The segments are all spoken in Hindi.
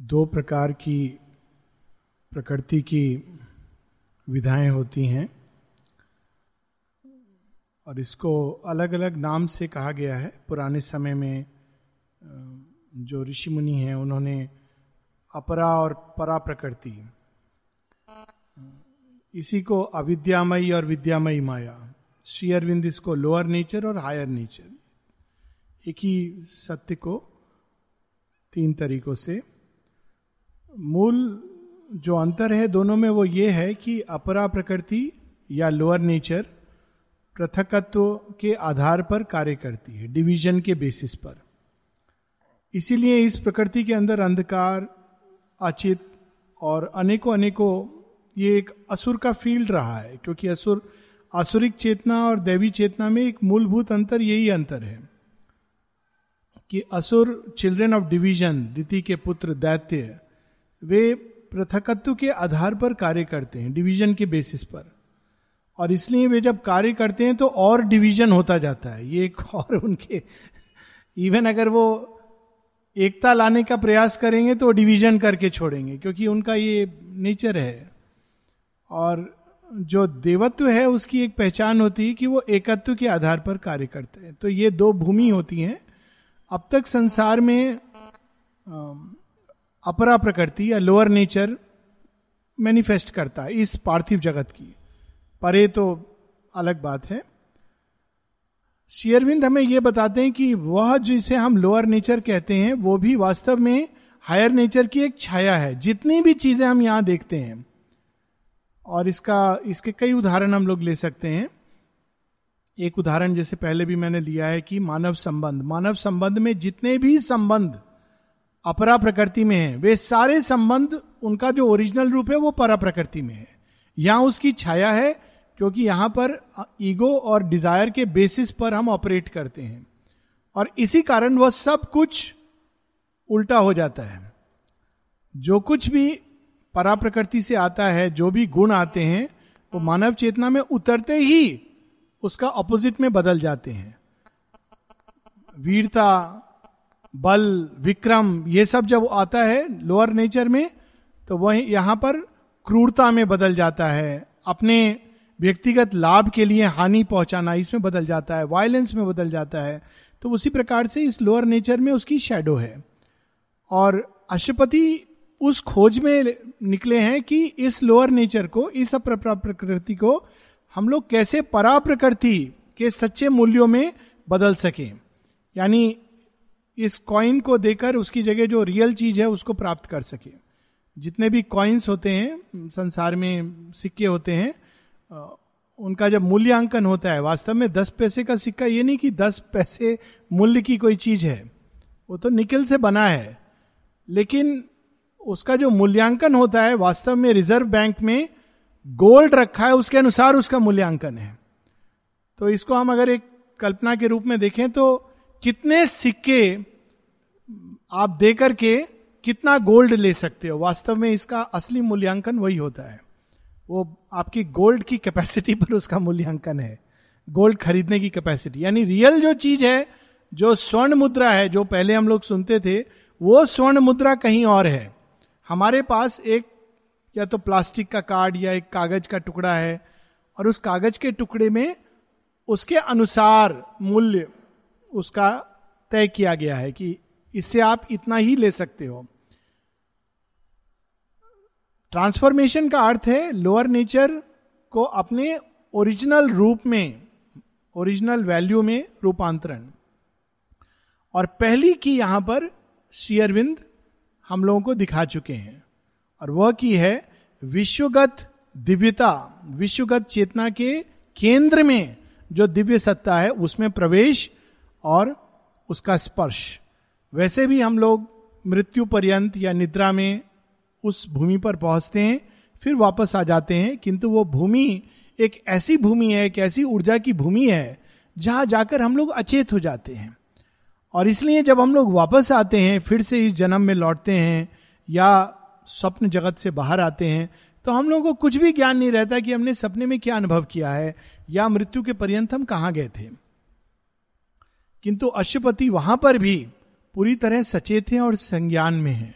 दो प्रकार की प्रकृति की विधाएँ होती हैं और इसको अलग अलग नाम से कहा गया है। पुराने समय में जो ऋषि मुनि हैं, उन्होंने अपरा और परा प्रकृति, इसी को अविद्यामयी और विद्यामयी माया, श्री अरविंद इसको लोअर नेचर और हायर नेचर एक ही सत्य को तीन तरीकों से मूल जो अंतर है दोनों में वो ये है कि अपरा प्रकृति या लोअर नेचर पृथकत्व के आधार पर कार्य करती है डिवीज़न के बेसिस पर। इसीलिए इस प्रकृति के अंदर अंधकार, अचित और अनेकों अनेकों ये एक असुर का फ़ील्ड रहा है, क्योंकि असुर आसुरिक चेतना और दैवी चेतना में एक मूलभूत अंतर, यही अंतर है कि असुर चिल्ड्रन ऑफ़ डिवीज़न दिति के पुत्र दैत्य वे पृथकत्व के आधार पर कार्य करते हैं डिवीज़न के बेसिस पर। और इसलिए वे जब कार्य करते हैं तो और डिवीज़न होता जाता है। ये एक और उनके इवन अगर वो एकता लाने का प्रयास करेंगे तो डिवीज़न करके छोड़ेंगे, क्योंकि उनका ये नेचर है। और जो देवत्व है, उसकी एक पहचान होती है कि वो एकत्व के आधार पर कार्य करते हैं। तो ये दो भूमि होती हैं। अब तक संसार में अपरा प्रकृति या लोअर नेचर मैनिफेस्ट करता है, इस पार्थिव जगत की। परे तो अलग बात है। शेयरविंद हमें यह बताते हैं कि वह जिसे हम लोअर नेचर कहते हैं, वो भी वास्तव में हायर नेचर की एक छाया है। जितनी भी चीज़ें हम यहाँ देखते हैं, और इसका, इसके कई उदाहरण हम लोग ले सकते हैं। एक उदाहरण जैसे पहले भी मैंने लिया है कि मानव संबंध। मानव संबंध में जितने भी संबंध अपरा प्रकृति में है। वे सारे संबंध उनका जो ओरिजिनल रूप है, वो परा प्रकृति में है। यहाँ उसकी छाया है, क्योंकि यहाँ पर ईगो और डिज़ायर के बेसिस पर हम ऑपरेट करते हैं। और इसी कारण वह सब कुछ उल्टा हो जाता है। जो कुछ भी परा प्रकृति से आता है, जो भी गुण आते हैं, वो मानव चेतना में उतरते ही उसका ऑपोजिट में बदल जाते हैं। वीरता बल, विक्रम, ये सब जब आता है लोअर नेचर में तो वह यहाँ पर क्रूरता में बदल जाता है। अपने व्यक्तिगत लाभ के लिए हानि पहुंचाना इसमें बदल जाता है वायलेंस में बदल जाता है। तो उसी प्रकार से इस लोअर नेचर में उसकी शेडो है। और अशुपति उस खोज में निकले हैं कि इस लोअर नेचर को, इस प्रकृति को हम लोग कैसे परा प्रकृति के सच्चे मूल्यों में बदल सके। यानी इस कॉइन को देकर उसकी जगह जो रियल चीज़ है उसको प्राप्त कर सके। जितने भी कॉइन्स होते हैं, संसार में सिक्के होते हैं उनका जब मूल्यांकन होता है, वास्तव में दस पैसे का सिक्का ये नहीं कि दस पैसे मूल्य की कोई चीज़ है, वो तो निकल से बना है। लेकिन उसका जो मूल्यांकन होता है, वास्तव में रिज़र्व बैंक में गोल्ड रखा है, उसके अनुसार उसका मूल्यांकन है। तो इसको हम अगर एक कल्पना के रूप में देखें तो कितने सिक्के आप दे करके कितना गोल्ड ले सकते हो? वास्तव में इसका असली मूल्यांकन वही होता है। वो आपकी गोल्ड की कैपेसिटी पर उसका मूल्यांकन है। गोल्ड खरीदने की कैपेसिटी। यानी रियल जो चीज़ है, जो स्वर्ण मुद्रा है, जो पहले हम लोग सुनते थे, वो स्वर्ण मुद्रा कहीं और है। हमारे पास एक या तो प्लास्टिक का कार्ड या एक कागज़ का टुकड़ा है और उस कागज़ के टुकड़े में उसके अनुसार मूल्य उसका तय किया गया है कि इससे आप इतना ही ले सकते हो। ट्रांसफॉर्मेशन का अर्थ है लोअर नेचर को अपने ओरिजिनल रूप में, ओरिजिनल वैल्यू में रूपांतरण। और पहली की यहाँ पर शेयरविंद हम लोगों को दिखा चुके हैं। और वह की है विश्वगत दिव्यता, विश्वगत चेतना के केंद्र में जो दिव्य सत्ता है, उसमें प्रवेश और उसका स्पर्श। वैसे भी हम लोग मृत्यु पर्यंत या निद्रा में उस भूमि पर पहुँचते हैं, फिर वापस आ जाते हैं, किंतु वो भूमि एक ऐसी भूमि है एक ऐसी ऊर्जा की भूमि है, जहाँ जाकर हम लोग अचेत हो जाते हैं। और इसलिए जब हम लोग वापस आते हैं, फिर से इस जन्म में लौटते हैं, या स्वप्न जगत से बाहर आते हैं तो हम लोगों को कुछ भी ज्ञान नहीं रहता कि हमने सपने में क्या अनुभव किया है, या मृत्यु के पर्यंत हम कहाँ गए थे। किंतु अशुपति वहाँ पर भी पूरी तरह सचेत हैं और संज्ञान में हैं।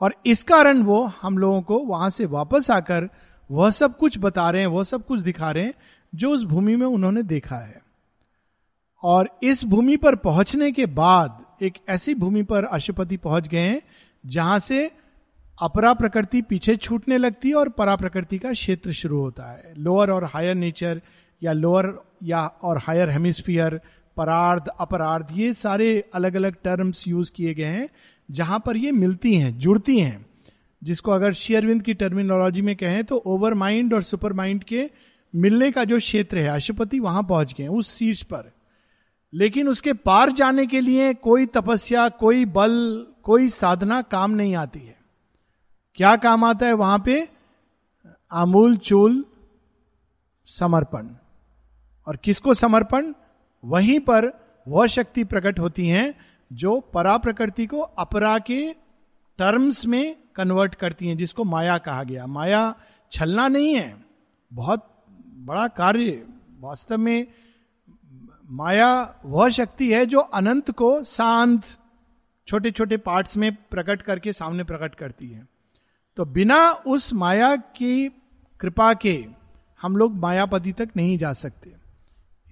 और इस कारण वो हम लोगों को वहाँ से वापस आकर वह सब कुछ बता रहे हैं, वह सब कुछ दिखा रहे हैं, जो उस भूमि में उन्होंने देखा है। और इस भूमि पर पहुँचने के बाद एक ऐसी भूमि पर अशुपति पहुँच गए हैं, जहाँ से अपरा प्रकृति पीछे छूटने लगती है और परा प्रकृति का क्षेत्र शुरू होता है। लोअर और हायर नेचर या लोअर या और हायर हेमिस्फियर परार्ध, अपरार्ध, ये सारे अलग अलग टर्म्स यूज़ किए गए हैं, जहाँ पर ये मिलती हैं, जुड़ती हैं। जिसको अगर शेयरविंद की टर्मिनोलॉजी में कहें तो ओवर माइंड और सुपर माइंड के मिलने का जो क्षेत्र है, अशुपति वहाँ पहुँच गए, उस शीर्ष पर। लेकिन उसके पार जाने के लिए कोई तपस्या, कोई बल, कोई साधना काम नहीं आती है। क्या काम आता है वहाँ पे? आमूल, चूल, समर्पण। और किसको समर्पण? वहीं पर वह शक्ति प्रकट होती हैं जो परा प्रकृति को अपरा के टर्म्स में कन्वर्ट करती हैं, जिसको माया कहा गया। माया छलना नहीं है। बहुत बड़ा कार्य, वास्तव में माया वह शक्ति है जो अनंत को शांत छोटे छोटे पार्ट्स में प्रकट करके सामने प्रकट करती है। तो बिना उस माया की कृपा के हम लोग मायापति तक नहीं जा सकते।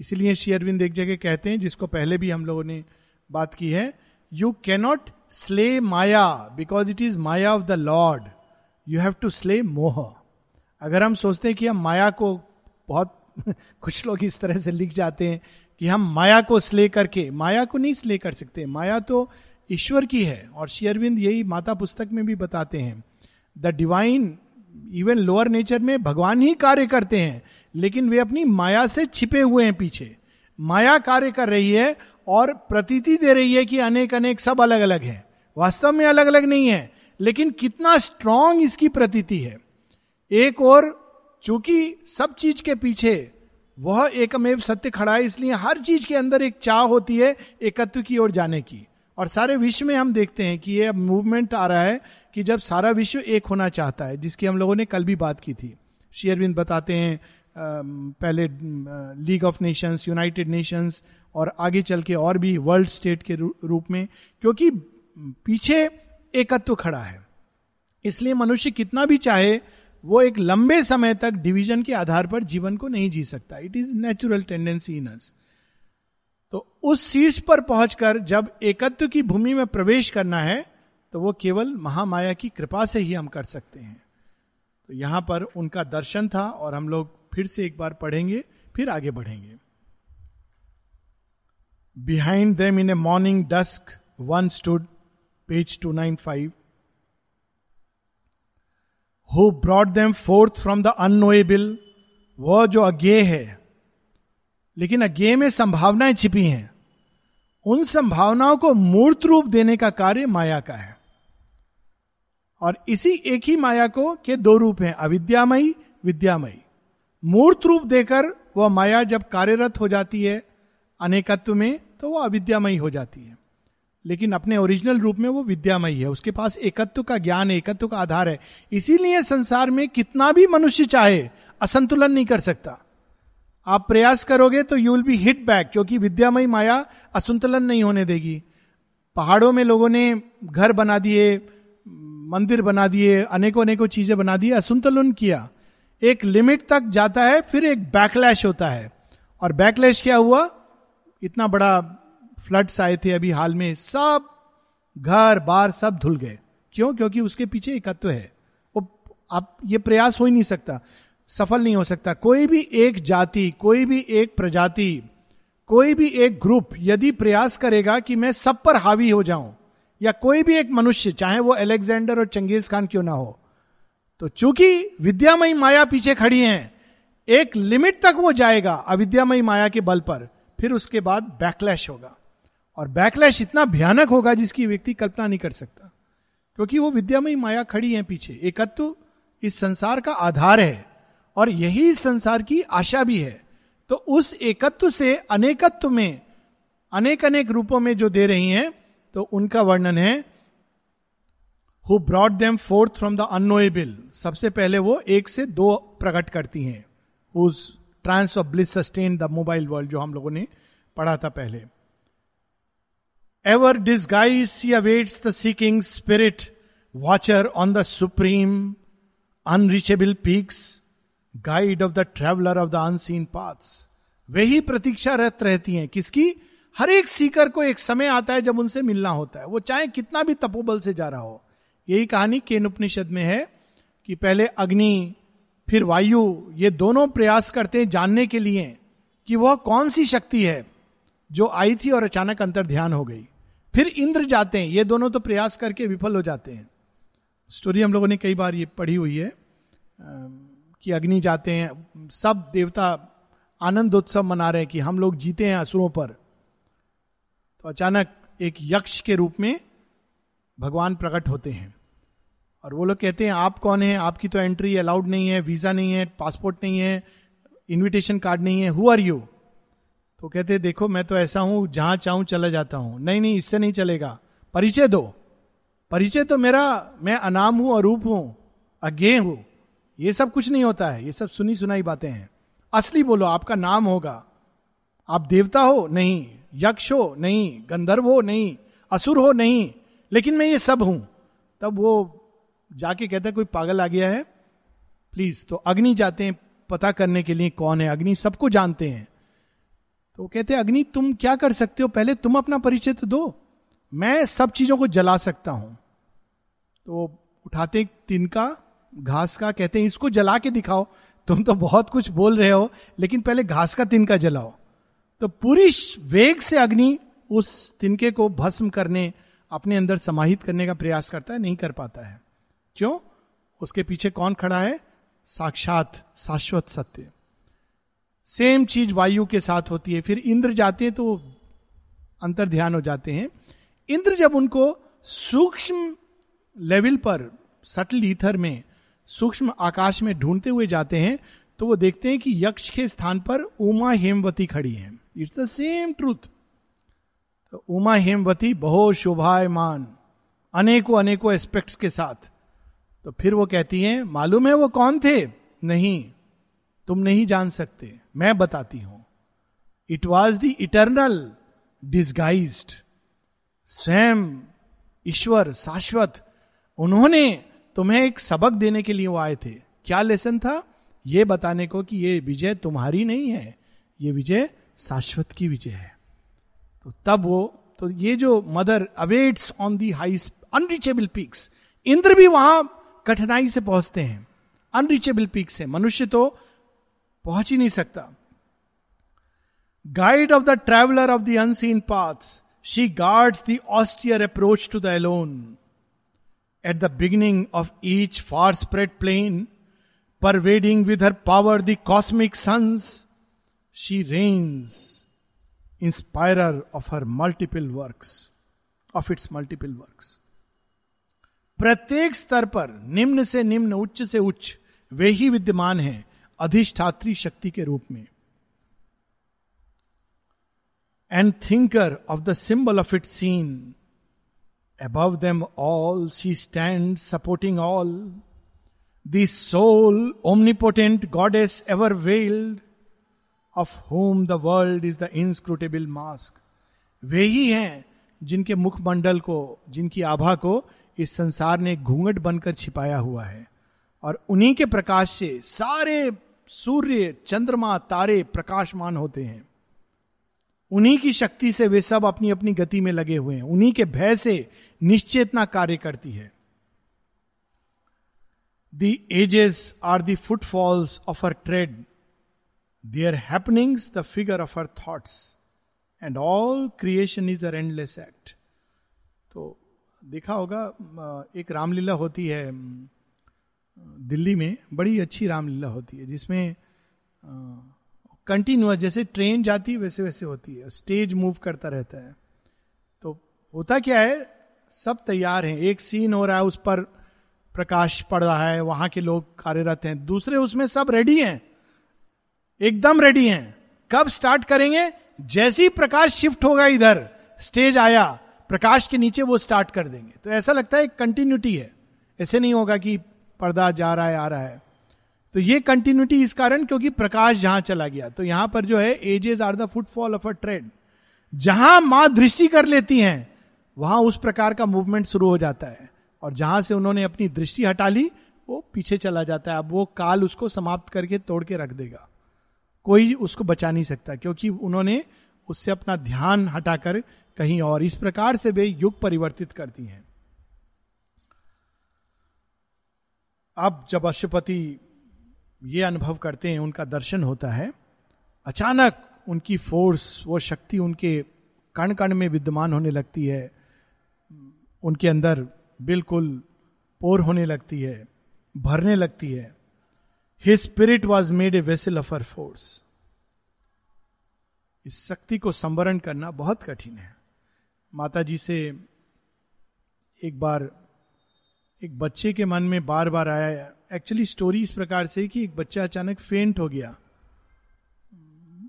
इसलिए शेयरविंद एक जगह कहते हैं, जिसको पहले भी हम लोगों ने बात की है you cannot slay maya because it is maya of the lord you have to slay moh अगर हम सोचते हैं कि हम माया को बहुत कुछ लोग इस तरह से लिख जाते हैं कि हम माया को स्ले करके माया को नहीं स्ले कर सकते। माया तो ईश्वर की है, और शेयरविंद यही माता पुस्तक में भी बताते हैं। The divine even lower nature में, भगवान ही कार्य करते हैं। लेकिन वे अपनी माया से छिपे हुए हैं पीछे। माया कार्य कर रही है और प्रतीति दे रही है कि अनेक अनेक सब अलग अलग है। वास्तव में अलग अलग नहीं है, लेकिन कितना स्ट्रांग इसकी प्रतीति है। एक और, चूँकि सब चीज़ के पीछे, वह एकमेव सत्य खड़ा है, इसलिए हर चीज़ के अंदर एक चाह होती है एकत्व की ओर जाने की। और सारे विश्व में हम देखते हैं कि ये मूवमेंट आ रहा है कि जब सारा विश्व एक होना चाहता है, जिसकी हम लोगों ने कल भी बात की थी। शेयरविंद बताते हैं पहले league of nations united nations और आगे चल के और भी वर्ल्ड स्टेट के रूप में, क्योंकि पीछे एकत्व खड़ा है। इसलिए मनुष्य कितना भी चाहे, वो एक लंबे समय तक डिवीज़न के आधार पर जीवन को नहीं जी सकता। It is natural tendency in us तो उस शीर्ष पर पहुंचकर जब एकत्व की भूमि में प्रवेश करना है तो वो केवल महामाया की कृपा से ही हम कर सकते हैं। तो यहाँ पर उनका दर्शन था और हम लोग फिर से एक बार पढ़ेंगे, फिर आगे बढ़ेंगे। Behind them in a morning dusk one stood page two nine five who brought them forth from the unknowable वह जो अज्ञे है। लेकिन अज्ञे में संभावनाएँ छिपी हैं। उन संभावनाओं को मूर्त रूप देने का कार्य माया का है। और इसी एक ही माया को के दो रूप हैं, अविद्यामयी, विद्यामयी। मूर्त रूप देकर वह माया जब कार्यरत हो जाती है, अनेकत्व में तो वह अविद्यामयी हो जाती है। लेकिन अपने ओरिजिनल रूप में वो विद्यामयी है। उसके पास एकत्व का ज्ञान है एकत्व का आधार है। इसीलिए संसार में कितना भी मनुष्य चाहे, असंतुलन नहीं कर सकता। आप प्रयास करोगे तो you will be hit back क्योंकि विद्यामयी माया असंतुलन नहीं होने देगी। पहाड़ों में लोगों ने घर बना दिए, मंदिर बना दिए अनेकों अनेकों चीज़ें बना दी, असंतुलन किया। एक लिमिट तक जाता है, फिर एक बैकलैश होता है। और बैकलैश क्या हुआ? इतना बड़ा फ्लड्स आए थे अभी हाल में, सब घर बार सब धुल गए। क्यों? क्योंकि उसके पीछे एकत्व है। वो आप, ये प्रयास हो ही नहीं सकता, सफल नहीं हो सकता। कोई भी एक जाति, कोई भी एक प्रजाति, कोई भी एक ग्रुप यदि प्रयास करेगा कि मैं सब पर हावी हो जाऊँ, या कोई भी एक मनुष्य, चाहे वो अलेक्जेंडर और चंगेज खान क्यों ना हो तो चूँकि विद्यामयी माया पीछे खड़ी है, एक लिमिट तक वो जाएगा अविद्यामयी माया के बल पर, फिर उसके बाद बैकलैश होगा। और बैकलैश इतना भयानक होगा जिसकी व्यक्ति कल्पना नहीं कर सकता, क्योंकि वो विद्यामयी माया खड़ी है पीछे। एकत्व इस संसार का आधार है, और यही इस संसार की आशा भी है। तो उस एकत्व से अनेकत्व में अनेक अनेक रूपों में जो दे रही हैं तो उनका वर्णन है who brought them forth from the unknowable सबसे पहले वो एक से दो प्रकट करती हैं उस trance of bliss sustain the mobile world जो हम लोगों ने पढ़ा था पहले। Ever disguised she awaits the seeking spirit watcher on the supreme unreachable peaks guide of the traveller of the unseen paths वही प्रतीक्षारत रहती हैं, किसकी? हर एक सीकर को एक समय आता है जब उनसे मिलना होता है। वो चाहे कितना भी तपोबल से जा रहा हो यही कहानी केन उपनिषद में है कि पहले अग्नि, फिर वायु, ये दोनों प्रयास करते हैं जानने के लिए कि वह कौन सी शक्ति है जो आई थी और अचानक अंतर ध्यान हो गई। फिर इंद्र जाते हैं, ये दोनों तो प्रयास करके विफल हो जाते हैं। स्टोरी हम लोगों ने कई बार ये पढ़ी हुई है कि अग्नि जाते हैं, सब देवता आनंद उत्सव मना रहे हैं कि हम लोग जीते हैं असुरों पर। तो अचानक एक यक्ष के रूप में भगवान प्रकट होते हैं। और वो लोग कहते हैं, आप कौन है? आपकी तो एंट्री अलाउड नहीं है वीज़ा नहीं है पासपोर्ट नहीं है इनविटेशन कार्ड नहीं है हु आर यू तो कहते देखो, मैं तो ऐसा हूँ, जहाँ चाहूँ चला जाता हूँ। नहीं नहीं, इससे नहीं चलेगा। परिचय दो। परिचय तो मेरा, मैं अनाम हूँ, अरूप हूँ अज्ञे हूँ। ये सब कुछ नहीं होता है। ये सब सुनी सुनाई बातें हैं। असली बोलो, आपका नाम होगा। आप देवता हो? नहीं। यक्ष हो? नहीं। गंधर्व हो? नहीं। असुर हो? नहीं। लेकिन मैं ये सब हूँ। तब वो जाके कहता है, कोई पागल आ गया है? प्लीज़ तो अग्नि जाते हैं, पता करने के लिए कौन है अग्नि, सबको जानते हैं। तो कहते हैं, अग्नि, तुम क्या कर सकते हो? पहले तुम अपना परिचय तो दो। मैं सब चीज़ों को जला सकता हूँ। तो उठाते तिनका, घास का, कहते हैं, इसको जला के दिखाओ। तुम तो बहुत कुछ बोल रहे हो, लेकिन पहले घास का तिनका जलाओ। तो पूरी वेग से अग्नि उस तिनके को भस्म करने अपने अंदर समाहित करने का प्रयास करता है, नहीं कर पाता है। क्यों? उसके पीछे कौन खड़ा है? साक्षात शाश्वत सत्य। सेम चीज़ वायु के साथ होती है। फिर इंद्र जाते हैं तो अंतर ध्यान हो जाते हैं। इंद्र जब उनको सूक्ष्म लेवल पर, सटल ईथर में, सूक्ष्म आकाश में ढूंढते हुए जाते हैं तो वो देखते हैं कि यक्ष के स्थान पर उमा हेमवती खड़ी है। It's the same truth Uma Hemavati बहुत शोभायमान, अनेकों अनेकों एस्पेक्ट्स के साथ। तो फिर वो कहती हैं, मालूम है वो कौन थे? नहीं, तुम नहीं जान सकते, मैं बताती हूँ। It was the eternal disguised स्वयं ईश्वर, शाश्वत, उन्होंने तुम्हें एक सबक देने के लिए वो आए थे। क्या लेसन था? ये बताने को कि ये विजय तुम्हारी नहीं है, ये विजय शाश्वत की विजय है। तो तब वो तो ये जो mother awaits on the high unreachable peaks Indra भी वहाँ कठिनाई से पहुँचते हैं अनरीचेबल पीक्स है मनुष्य तो पहुँच ही नहीं सकता। Guide of the traveller of the unseen path she guards the austere approach to the alone at the beginning of each far spread plain, pervading with her power the cosmic suns she reigns, inspirer of her multiple work of its multiple work प्रत्येक स्तर पर निम्न से निम्न, उच्च से उच्च, वे ही विद्यमान हैं अधिष्ठात्री शक्ति के रूप में. And thinker of the symbol of it seen above them all she stand supporting all the sole omnipotent goddess ever veiled of whom the world is the inscrutable mask वे ही हैं जिनके मुखमंडल को, जिनकी आभा को इस संसार ने घूंघट बनकर छिपाया हुआ है। और उन्हीं के प्रकाश से सारे सूर्य, चंद्रमा, तारे प्रकाशमान होते हैं। उन्हीं की शक्ति से वे सब अपनी अपनी गति में लगे हुए हैं। उन्हीं के भय से निश्चेतना कार्य करती है। The ages are the footfalls of her tread their happenings the figure of her thoughts and all creation is her endless act तो देखा होगा एक रामलीला होती है दिल्ली में, बड़ी अच्छी रामलीला होती है, जिसमें कंटिन्यूअस जैसे ट्रेन जाती है वैसे वैसे होती है स्टेज मूव करता रहता है। तो होता क्या है, सब तैयार हैं, एक सीन हो रहा है, उस पर प्रकाश पड़ रहा है, वहाँ के लोग कार्यरत हैं, दूसरे उसमें सब रेडी हैं। एकदम रेडी हैं। कब स्टार्ट करेंगे? जैसे ही प्रकाश शिफ्ट होगा इधर स्टेज आया, प्रकाश के नीचे वो स्टार्ट कर देंगे। तो ऐसा लगता है कंटिन्यूटी है। ऐसे नहीं होगा कि पर्दा जा रहा है, आ रहा है। तो ये कंटिन्यूटी इस कारण क्योंकि प्रकाश जहाँ चला गया। तो यहाँ पर जो है ages are the footfall of a tread जहाँ माँ दृष्टि कर लेती हैं, वहाँ उस प्रकार का मूवमेंट शुरू हो जाता है। और जहाँ से उन्होंने अपनी दृष्टि हटा ली, वो पीछे चला जाता है। अब वो काल उसको समाप्त करके तोड़ के रख देगा। कोई उसको बचा नहीं सकता, क्योंकि उन्होंने उससे अपना ध्यान हटाकर कहीं और। इस प्रकार से वे युग परिवर्तित करती हैं। अब जब अशुपति ये अनुभव करते हैं, उनका दर्शन होता है, अचानक उनकी फोर्स, वो शक्ति उनके कण कण में विद्यमान होने लगती है। उनके अंदर बिल्कुल पोर होने लगती है, भरने लगती है। His spirit was made a vessel of her force इस शक्ति को संवरण करना बहुत कठिन है। माता जी से एक बार, एक बच्चे के मन में बार बार आया। एक्चुअली स्टोरी इस प्रकार से कि एक बच्चा अचानक फेंट हो गया।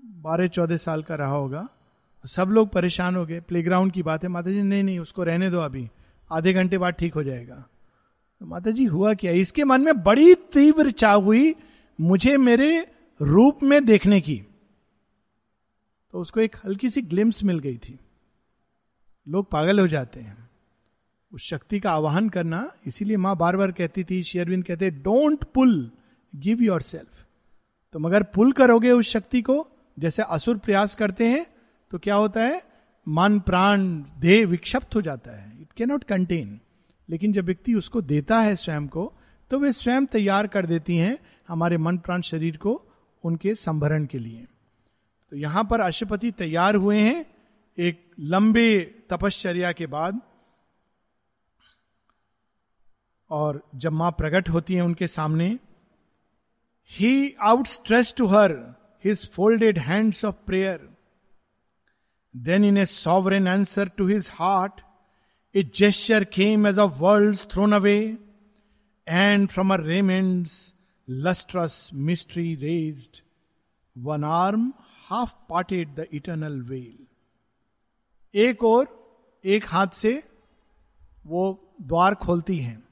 बारह, चौदह साल का रहा होगा। सब लोग परेशान हो गए। प्लेग्राउंड की बात है। माता जी नहीं नहीं, उसको रहने दो अभी। आधे घंटे बाद ठीक हो जाएगा। माता जी हुआ क्या? इसके मन में बड़ी तीव्र चाह हुई मुझे मेरे रूप में देखने की। तो उसको एक हल्की सी ग्लिम्स मिल गई थी। लोग पागल हो जाते हैं। उस शक्ति का आवाहन करना इसीलिए माँ बार बार कहती थी शेयरविंद कहते don't pull give yourself तो मगर पुल करोगे उस शक्ति को, जैसे असुर प्रयास करते हैं तो क्या होता है? मन, प्राण, देह विक्षिप्त हो जाता है। इट के नॉट कंटेन लेकिन जब व्यक्ति उसको देता है स्वयं को तो वे स्वयं तैयार कर देती हैं हमारे मन प्राण शरीर को उनके संभरण के लिए। तो यहाँ पर अशुपति तैयार हुए हैं एक लंबे तपश्चर्या के बाद, और जब माँ प्रकट होती है उनके सामने ही outstretched to her his folded hands of prayer then in a sovereign answer to his heart a gesture came as of world thrown away and from a raiment's lustrous mystery raised one arm half parted the eternal veil एक और एक हाथ से वो द्वार खोलती हैं।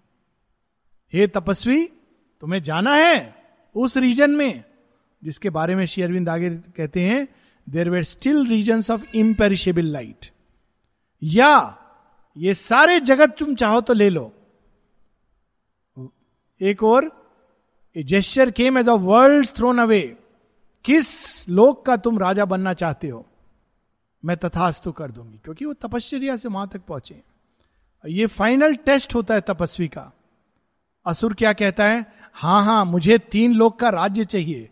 हे तपस्वी, तुम्हें जाना है उस रीजन में, जिसके बारे में श्री अरविंद आगे कहते हैं there were still region of imperishable light या ये सारे जगत तुम चाहो तो ले लो। एक और gesture came as a world thrown away किस लोक का तुम राजा बनना चाहते हो? मैं तथास्तु कर दूँगी, क्योंकि वो तपश्चर्या से वहाँ तक पहुँचे। ये फाइनल टेस्ट होता है तपस्वी का। असुर क्या कहता है? हाँ हाँ, मुझे तीन लोक का राज्य चाहिए।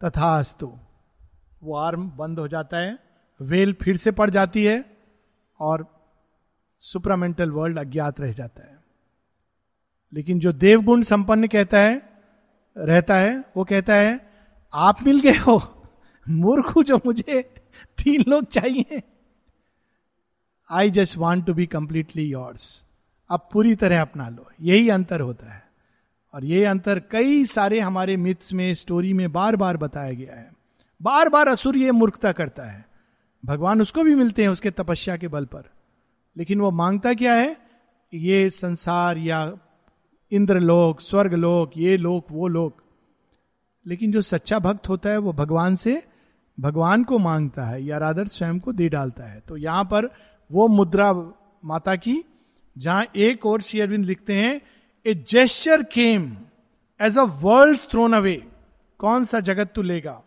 तथास्तु। वो आर्म बंद हो जाता है, वेल फिर से पड़ जाती है, और सुपरामेंटल वर्ल्ड अज्ञात रह जाता है। लेकिन जो देवगुण संपन्न कहता है, रहता है, वो कहता है, आप मिल गए हो, मूर्ख जो मुझे तीन लोग चाहिए। I just want to be completely yours अब पूरी तरह अपना लो। यही अंतर होता है। और ये अंतर कई सारे हमारे मिथ्स में स्टोरी में बार बार बताया गया है। बार बार असुर ये मूर्खता करता है। भगवान उसको भी मिलते हैं उसके तपस्या के बल पर। लेकिन वो माँगता क्या है? ये संसार या इंद्रलोक स्वर्ग लोक ये लोक, वो लोक। लेकिन जो सच्चा भक्त होता है, वो भगवान से भगवान को माँगता है या राधर स्वयं को दे डालता है। तो यहाँ पर वो मुद्रा माता की, जहाँ एक और श्री अरविंद लिखते हैं, a gesture came, as a world thrown away, कौन सा जगत तू लेगा?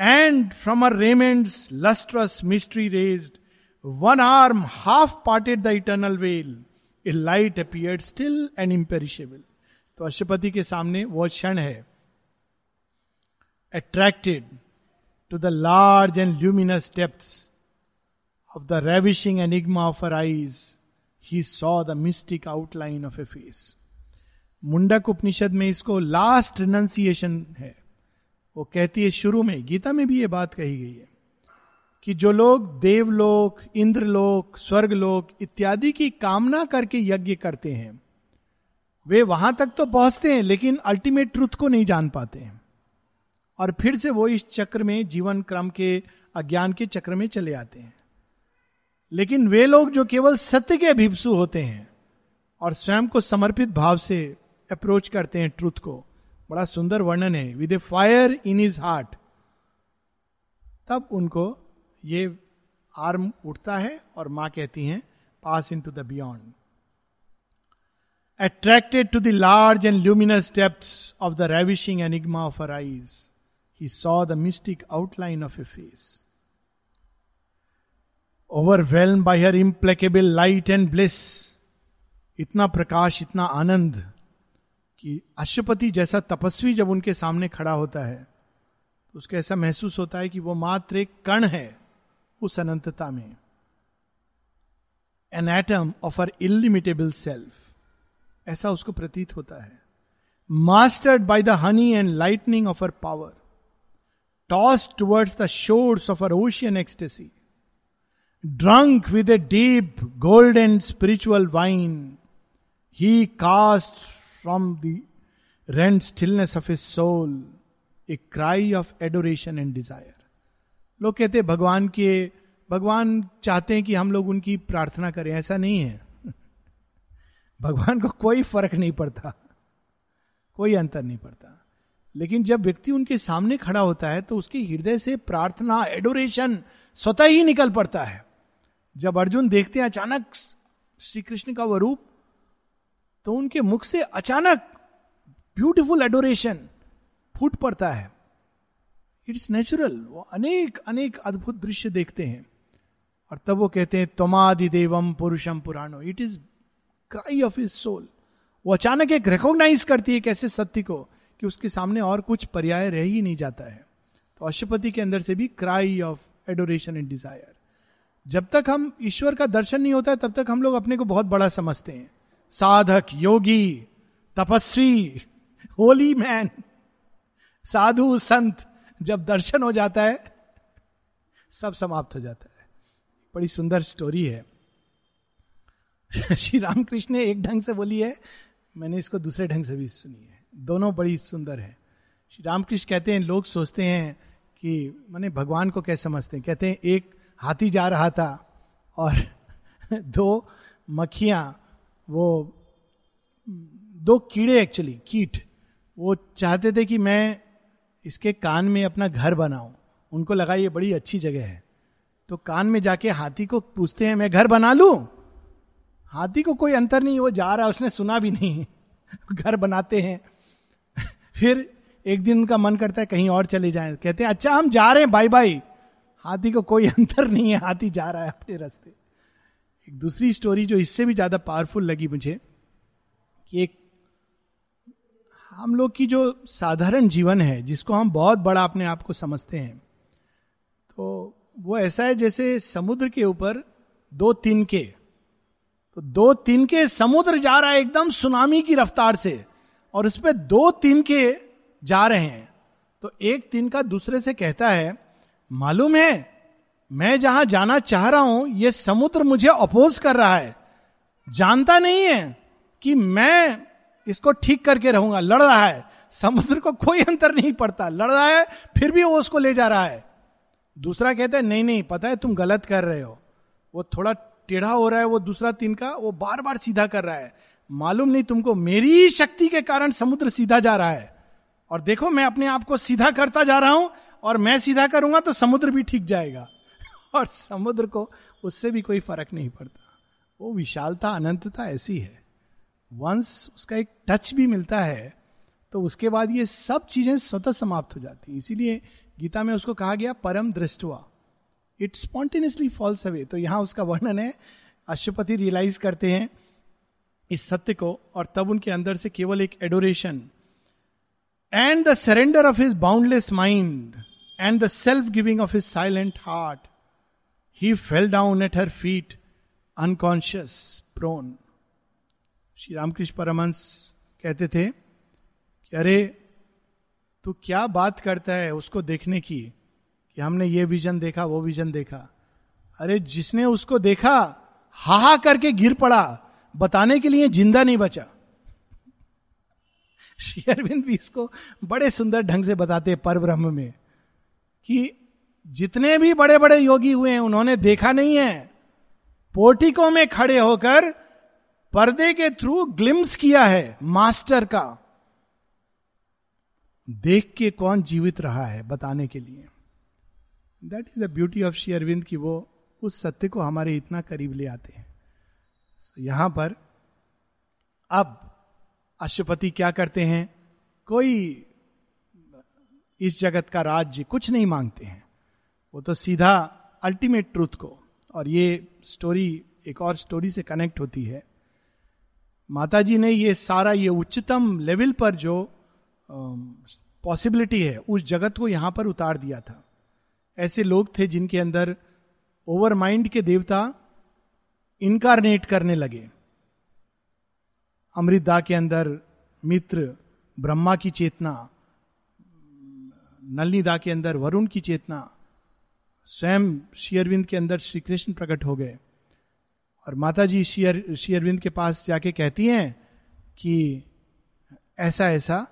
And from a raiment's lustrous mystery raised one arm half parted the eternal veil a light appeared still and imperishable तो अशुपति के सामने वो क्षण है। Attracted to the large and luminous depth of the ravishing enigma of her eyes he saw the mystic outline of a face Mundaka Upanishad में इसको लास्ट रिनंसिएशन है। वो कहती है, शुरू में गीता में भी ये बात कही गई है। कि जो लोग देवलोक, इंद्रलोक, स्वर्गलोक इत्यादि की कामना करके यज्ञ करते हैं, वे वहाँ तक तो पहुँचते हैं, लेकिन अल्टीमेट ट्रुथ को नहीं जान पाते हैं। और फिर से वो इस चक्र में जीवन क्रम के, अज्ञान के चक्र में चले आते हैं। लेकिन वे लोग जो केवल सत्य के अभिप्सु होते हैं और स्वयं को समर्पित भाव से अप्रोच करते हैं ट्रुथ को, बड़ा सुंदर वर्णन है। With a fire in his heart तब उनको ये आर्म उठता है और माँ कहती हैं pass into the beyond attracted to the large and luminous depth of the ravishing enigma of her eyes he saw the mystic outline of a face overwhelmed by her implacable light and bliss इतना प्रकाश, इतना आनंद कि अशुपति जैसा तपस्वी जब उनके सामने खड़ा होता है तो उसको ऐसा महसूस होता है कि वो मात्र एक कण है। उस अनंतता में। An atom of her illimitable self ऐसा उसको प्रतीत होता है। Mastered by the honey and lightning of her power toss towards the shores of her ocean ecstasy drunk with a deep gold and spiritual wine he cast from the rent stillness of a soul a cry of adoration and desire लोग कहते हैं, भगवान के, भगवान चाहते हैं कि हम लोग उनकी प्रार्थना करें। ऐसा नहीं है। भगवान को कोई फ़र्क नहीं पड़ता। कोई अंतर नहीं पड़ता। लेकिन जब व्यक्ति उनके सामने खड़ा होता है तो उसके हृदय से प्रार्थना एडोरेशन स्वतः ही निकल पड़ता है। जब अर्जुन देखते हैं अचानक श्री कृष्ण का वह रूप तो उनके मुख से अचानक ब्यूटिफुल एडोरेशन फूट पड़ता है। It's natural. वो अनेक अनेक अद्भुत दृश्य देखते हैं। और तब वो कहते हैं तमादि देवम पुरुषम पुराणो। It is cry of his soul वो अचानक एक रिकॉग्नाइज करती है कैसे सत्य को, कि उसके सामने और कुछ पर्याय रह ही नहीं जाता है। तो अशुपति के अंदर से भी cry of adoration and desire जब तक हम ईश्वर का दर्शन नहीं होता है, तब तक हम लोग अपने को बहुत बड़ा समझते हैं। साधक, योगी, तपस्वी होली मैन साधु, संत जब दर्शन हो जाता है, सब समाप्त हो जाता है। बड़ी सुंदर स्टोरी है। श्री रामकृष्ण ने एक ढंग से बोली है, मैंने इसको दूसरे ढंग से भी सुनी है। दोनों बड़ी सुंदर है। श्री रामकृष्ण कहते हैं, लोग सोचते हैं कि मैंने भगवान को कैसे समझते हैं? कहते हैं, एक हाथी जा रहा था और दो मक्खियाँ, वो दो कीड़े एक्चुअली कीट, वो चाहते थे कि मैं इसके कान में अपना घर बनाऊँ। उनको लगा ये बड़ी अच्छी जगह है। तो कान में जाके हाथी को पूछते हैं, मैं घर बना लू? हाथी को कोई अंतर नहीं, वो जा रहा है उसने सुना भी नहीं। घर बनाते हैं। फिर एक दिन उनका मन करता है कहीं और चले जाएँ। कहते हैं अच्छा हम जा रहे हैं बाय बाय हाथी को कोई अंतर नहीं है, हाथी जा रहा है अपने रास्ते। एक दूसरी स्टोरी जो इससे भी ज़्यादा पावरफुल लगी मुझे, कि एक हम लोग की जो साधारण जीवन है, जिसको हम बहुत बड़ा अपने आप को समझते हैं तो वो ऐसा है जैसे समुद्र के ऊपर दो तीन के तो दो तीन के समुद्र जा रहा है एकदम सुनामी की रफ्तार से, और उस पर दो तिनके जा रहे हैं। तो एक तीन का दूसरे से कहता है, मालूम है, मैं जहाँ जाना चाह रहा हूँ यह समुद्र मुझे अपोज कर रहा है। जानता नहीं है कि मैं इसको ठीक करके रहूँगा। लड़ रहा है। समुद्र को कोई अंतर नहीं पड़ता। लड़ रहा है, फिर भी वो उसको ले जा रहा है। दूसरा कहता है, नहीं नहीं, पता है, तुम गलत कर रहे हो। वो थोड़ा टेढ़ा हो रहा है, वो दूसरा तिनका वो बार बार सीधा कर रहा है। मालूम नहीं तुमको, मेरी शक्ति के कारण समुद्र सीधा जा रहा है। और देखो, मैं अपने आप को सीधा करता जा रहा हूँ, और मैं सीधा करूँगा तो समुद्र भी ठीक जाएगा। और समुद्र को उससे भी कोई फ़र्क नहीं पड़ता। वो विशालता, अनंतता ऐसी है। वंस उसका एक टच भी मिलता है तो उसके बाद ये सब चीज़ें स्वतः समाप्त हो जाती हैं। इसीलिए गीता में उसको कहा गया परम दृष्टवा। इट स्पॉन्टेनियसली फॉल्स अवे तो यहाँ उसका वर्णन है अशुपति रियलाइज़ करते हैं इस सत्य को, और तब उनके अंदर से केवल एक adoration and the surrender of his boundless mind and the self giving of his silent heart he fell down at her feet unconscious prone Shri Ramakrishna Paramahansa कहते थे कि अरे, तू क्या बात करता है उसको देखने की? कि हमने ये विजन देखा, वो विजन देखा। अरे, जिसने उसको देखा, हाहा करके गिर पड़ा। बताने के लिए ज़िंदा नहीं बचा। श्री अरविंद भी इसको बड़े सुंदर ढंग से बताते हैं पर ब्रह्म में कि जितने भी बड़े बड़े योगी हुए हैं, उन्होंने देखा नहीं है। पोर्टिको में खड़े होकर पर्दे के थ्रू ग्लिम्स किया है मास्टर का। देख के कौन जीवित रहा है बताने के लिए। That is the beauty of Shri Aurobindo की वो उस सत्य को हमारे इतना करीब ले आते हैं। So, यहाँ पर अब अशुपति क्या करते हैं? कोई इस जगत का राज्य कुछ नहीं मांगते हैं। वो तो सीधा अल्टीमेट ट्रूथ को और ये स्टोरी एक और स्टोरी से कनेक्ट होती है। माता जी ने ये सारा, ये उच्चतम लेवल पर जो पॉसिबिलिटी है, उस जगत को यहाँ पर उतार दिया था। ऐसे लोग थे जिनके अंदर ओवर माइंड के देवता इनकारनेट करने लगे। अमृतदा के अंदर मित्र, ब्रह्मा की चेतना, नलनीदा के अंदर वरुण की चेतना, स्वयं शेयरविंद के अंदर श्री कृष्ण प्रकट हो गए। और माता जी श्री अरविंद के पास जाके कहती हैं कि ऐसा ऐसा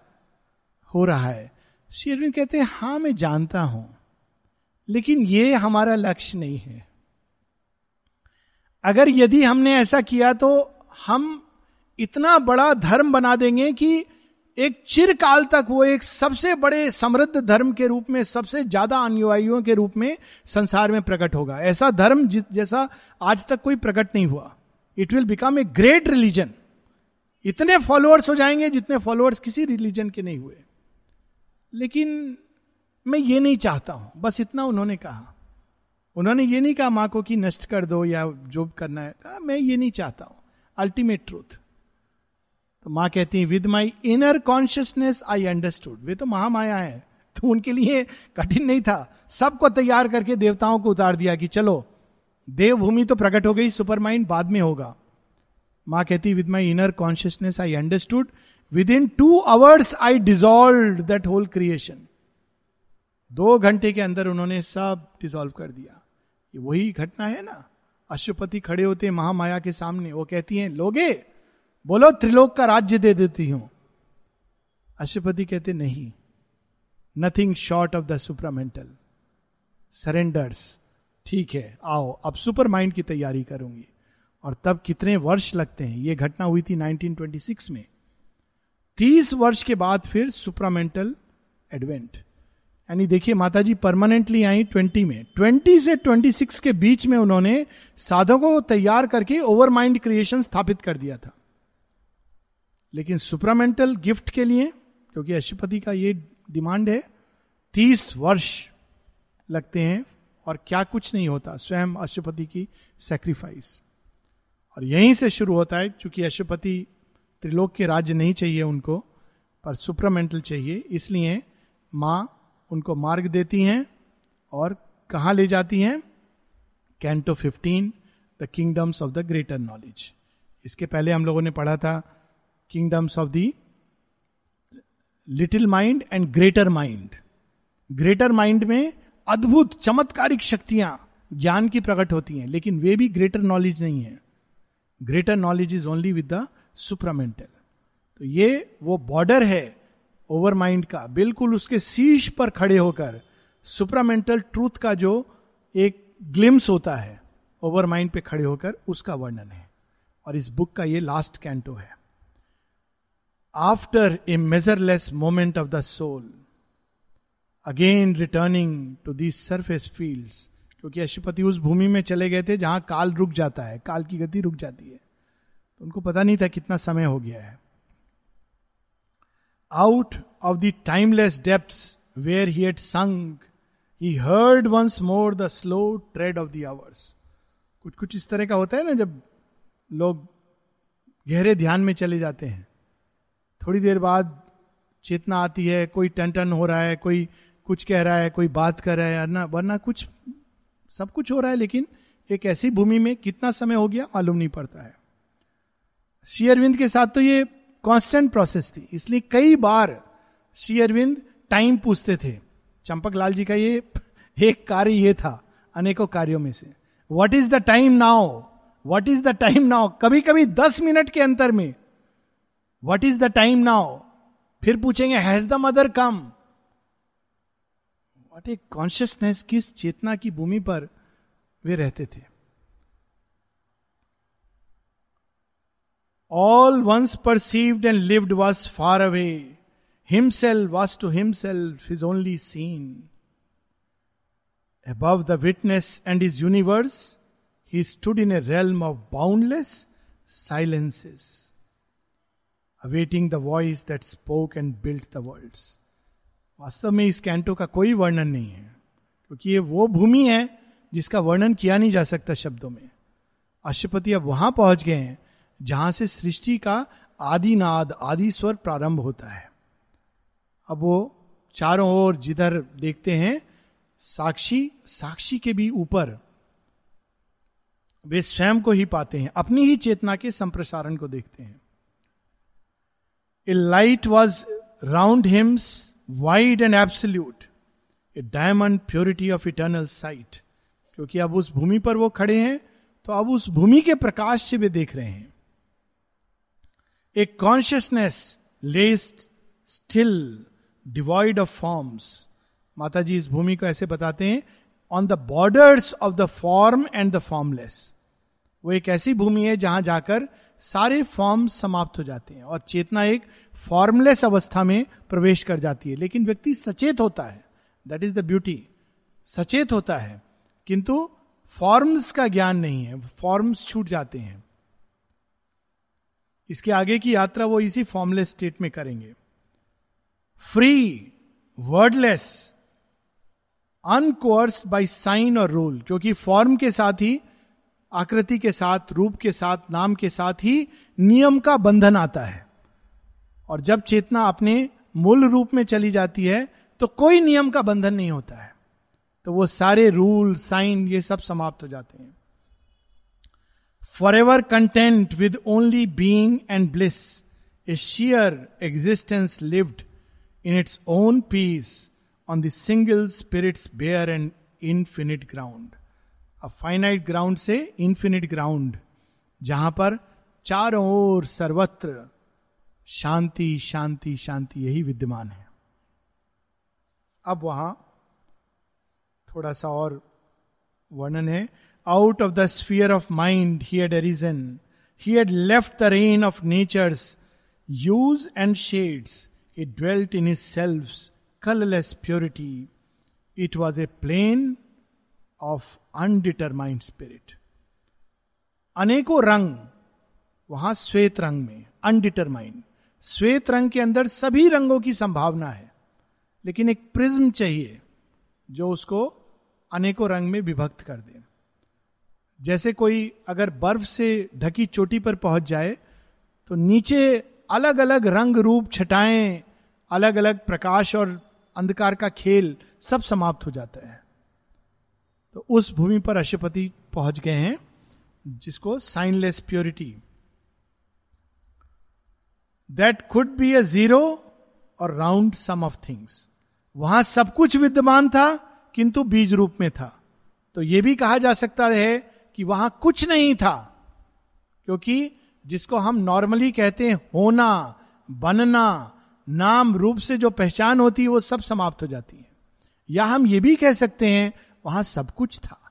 हो रहा है। शेयरविंद कहते हैं हाँ मैं जानता हूँ, लेकिन ये हमारा लक्ष्य नहीं है। अगर यदि हमने ऐसा किया तो हम इतना बड़ा धर्म बना देंगे कि एक चिरकाल तक वो एक सबसे बड़े समृद्ध धर्म के रूप में, सबसे ज़्यादा अनुयायियों के रूप में संसार में प्रकट होगा। ऐसा धर्म जैसा आज तक कोई प्रकट नहीं हुआ। It will become a great religion इतने फॉलोअर्स हो जाएँगे जितने फॉलोअर्स किसी रिलीजन के नहीं हुए। लेकिन मैं ये नहीं चाहता हूँ। बस इतना उन्होंने कहा। उन्होंने ये नहीं कहा, माँ को कि नष्ट कर दो या जो करना है। कहा मैं ये नहीं चाहता हूँ। अल्टीमेट ट्रूथ तो माँ कहती है with my inner consciousness I understood वे तो महामाया है। तो उनके लिए कठिन नहीं था। सबको तैयार करके देवताओं को उतार दिया कि चलो, देवभूमि तो प्रकट हो गई सुपर माइंड बाद में होगा। माँ कहती with my inner consciousness I understood within two hours I dissolve that whole creation दो घंटे के अंदर उन्होंने सब डिजोल्व कर दिया। ये वही घटना है ना? अशुपति खड़े होते महामाया के सामने। वो कहती हैं, लोगे बोलो, त्रिलोक का राज्य दे देती हूँ। अशुपति कहते, नहीं। Nothing short of the supramental surrenders ठीक है, आओ, अब सुपर माइंड की तैयारी करूँगी। और तब कितने वर्ष लगते हैं? ये घटना हुई थी 1926 में। तीस वर्ष के बाद फिर सुपरामेंटल एडवेंट यानी देखिए माता जी परमानेंटली आई ट्वेंटी में। ट्वेंटी से ट्वेंटी सिक्स के बीच में उन्होंने साधकों को तैयार करके ओवर माइंड क्रिएशन स्थापित कर दिया था। लेकिन सुपरामेंटल गिफ्ट के लिए, क्योंकि अशुपति का ये डिमांड है, तीस वर्ष लगते हैं और क्या कुछ नहीं होता, स्वयं अशुपति की सेक्रीफाइस और यहीं से शुरू होता है क्योंकि अशुपति त्रिलोक के राज्य नहीं चाहिए उनको, पर सुपरामेंटल चाहिए, इसलिए माँ उनको मार्ग देती हैं और कहा ले जाती हैं? Canto fifteen the kingdoms of the greater knowledge इसके पहले हम लोगों ने पढ़ा था kingdoms of the little mind and greater mind greater mind में अद्भुत, चमत्कारिक शक्तियाँ ज्ञान की प्रकट होती हैं, लेकिन वे भी ग्रेटर नॉलेज नहीं है। Greater knowledge is only with the supramental तो ये वो बॉर्डर है ओवर माइंड का। बिल्कुल उसके शीश पर खड़े होकर सुपरामेंटल ट्रूथ का जो एक ग्लिम्स होता है ओवर माइंड पे खड़े होकर उसका वर्णन है। और इस बुक का ये लास्ट कैंटो है। After a measureless moment of the soul again returning to the surface field क्योंकि अशुपति उस भूमि में चले गए थे जहाँ काल रुक जाता है काल की गति रुक जाती है। तो उनको पता नहीं था कितना समय हो गया है। Out of the timeless depth where he had sunk, he heard once more the slow tread of the hours. कुछ कुछ इस तरह का होता है ना जब लोग गहरे ध्यान में चले जाते हैं। थोड़ी देर बाद चेतना आती है, कोई टन टन हो रहा है, कोई कुछ कह रहा है, कोई बात कर रहा है, वरना वरना कुछ, सब कुछ हो रहा है, लेकिन एक ऐसी भूमि में कितना समय हो गया मालूम नहीं पड़ता है। शेयरविंद के साथ तो ये कांस्टेंट प्रोसेस थी, इसलिए कई बार श्री अरविंद टाइम पूछते थे। चंपक लाल जी का ये एक कार्य ये था, अनेकों कार्यों में से। What is the time now what is the time now कभी कभी दस मिनट के अंतर में what is the time now फिर पूछेंगे has the Mother come what a consciousness किस चेतना की भूमि पर वे रहते थे? All once perceived and lived was far away him himself was to himself is only seen above the witness and is universe he stood in a realm of boundless silences awaiting the voice that spoke and built the world वास्तव में इस कैंटो का कोई वर्णन नहीं है, क्योंकि ये वो भूमि है जिसका वर्णन किया नहीं जा सकता शब्दों में। अशुपति अब वहाँ पहुँच गए हैं, जहाँ से सृष्टि का आदि नाद आदि स्वर प्रारंभ होता है। अब वो चारों ओर जिधर देखते हैं, साक्षी साक्षी के भी ऊपर, वे स्वयं को ही पाते हैं, अपनी ही चेतना के संप्रसारण को देखते हैं। A light was round him wide and absolute a diamond purity of eternal sight क्योंकि अब उस भूमि पर वो खड़े हैं तो अब उस भूमि के प्रकाश से वे देख रहे हैं। एक consciousness laced still devoid of forms माता जी इस भूमि को ऐसे बताते हैं on the borders of the form and the formless वो एक ऐसी भूमि है जहाँ जाकर सारे फॉर्म समाप्त हो जाते हैं और चेतना एक फॉर्मलेस अवस्था में प्रवेश कर जाती है। लेकिन व्यक्ति सचेत होता है। दैट इज़ द ब्यूटी सचेत होता है। किंतु फॉर्म्स का ज्ञान नहीं है। फॉर्म्स छूट जाते हैं। इसके आगे की यात्रा वो इसी फॉर्मलेस स्टेट में करेंगे। Free wordless uncoerced by sign or rule क्योंकि फॉर्म के साथ ही आकृति के साथ, रूप के साथ, नाम के साथ ही नियम का बंधन आता है। और जब चेतना अपने मूल रूप में चली जाती है तो कोई नियम का बंधन नहीं होता है। तो वो सारे रूल, साइन, ये सब समाप्त हो जाते हैं। Forever content with only being and bliss a sheer existence lived in its own peace on the single spirit's bare and infinite ground finite ground से इन्फिनिट ग्राउंड जहाँ पर चारों ओर सर्वत्र शांति शांति शांति, यही विद्यमान है। अब वहाँ थोड़ा सा और वर्णन है। Out of the sphere of mind he had arisen he had left the reign of nature's use and shades it dwelt in his self colourless purity it was a plane of undetermined spirit अनेकों रंग वहाँ श्वेत रंग में अनडिटरमाइंड श्वेत रंग के अंदर सभी रंगों की संभावना है, लेकिन एक प्रिज्म चाहिए जो उसको अनेकों रंग में विभक्त कर दे। जैसे कोई अगर बर्फ़ से ढकी चोटी पर पहुँच जाए तो नीचे अलग अलग रंग रूप, छटाएँ अलग अलग प्रकाश और अंधकार का खेल सब समाप्त हो जाता है। तो उस भूमि पर अशुपति पहुँच गए हैं, जिसको signless purity that could be a zero or round sum of things वहाँ सब कुछ विद्यमान था, किंतु बीज रूप में था। तो यह भी कहा जा सकता है कि वहाँ कुछ नहीं था, क्योंकि जिसको हम नॉर्मली कहते हैं होना, बनना, नाम रूप से जो पहचान होती है, वो सब समाप्त हो जाती है। या हम ये भी कह सकते हैं वहाँ सब कुछ था।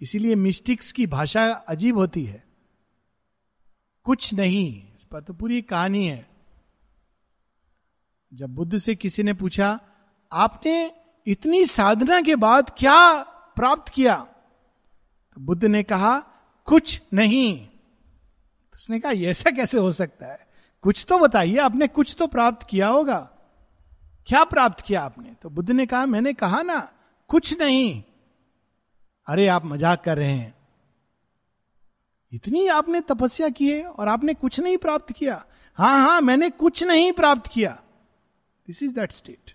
इसीलिए मिस्टिक्स की भाषा अजीब होती है। कुछ नहीं, इस पर तो पूरी कहानी है। जब बुद्ध से किसी ने पूछा, आपने इतनी साधना के बाद क्या प्राप्त किया? तो बुद्ध ने कहा, कुछ नहीं। तो उसने कहा ऐसा कैसे हो सकता है? कुछ तो बताइए, आपने कुछ तो प्राप्त किया होगा। क्या प्राप्त किया आपने? तो बुद्ध ने कहा, मैंने कहा ना, कुछ नहीं। अरे, आप मज़ाक कर रहे हैं। इतनी आपने तपस्या की है और आपने कुछ नहीं प्राप्त किया। हाँ हाँ, मैंने कुछ नहीं प्राप्त किया। दिस इज़ दैट स्टेट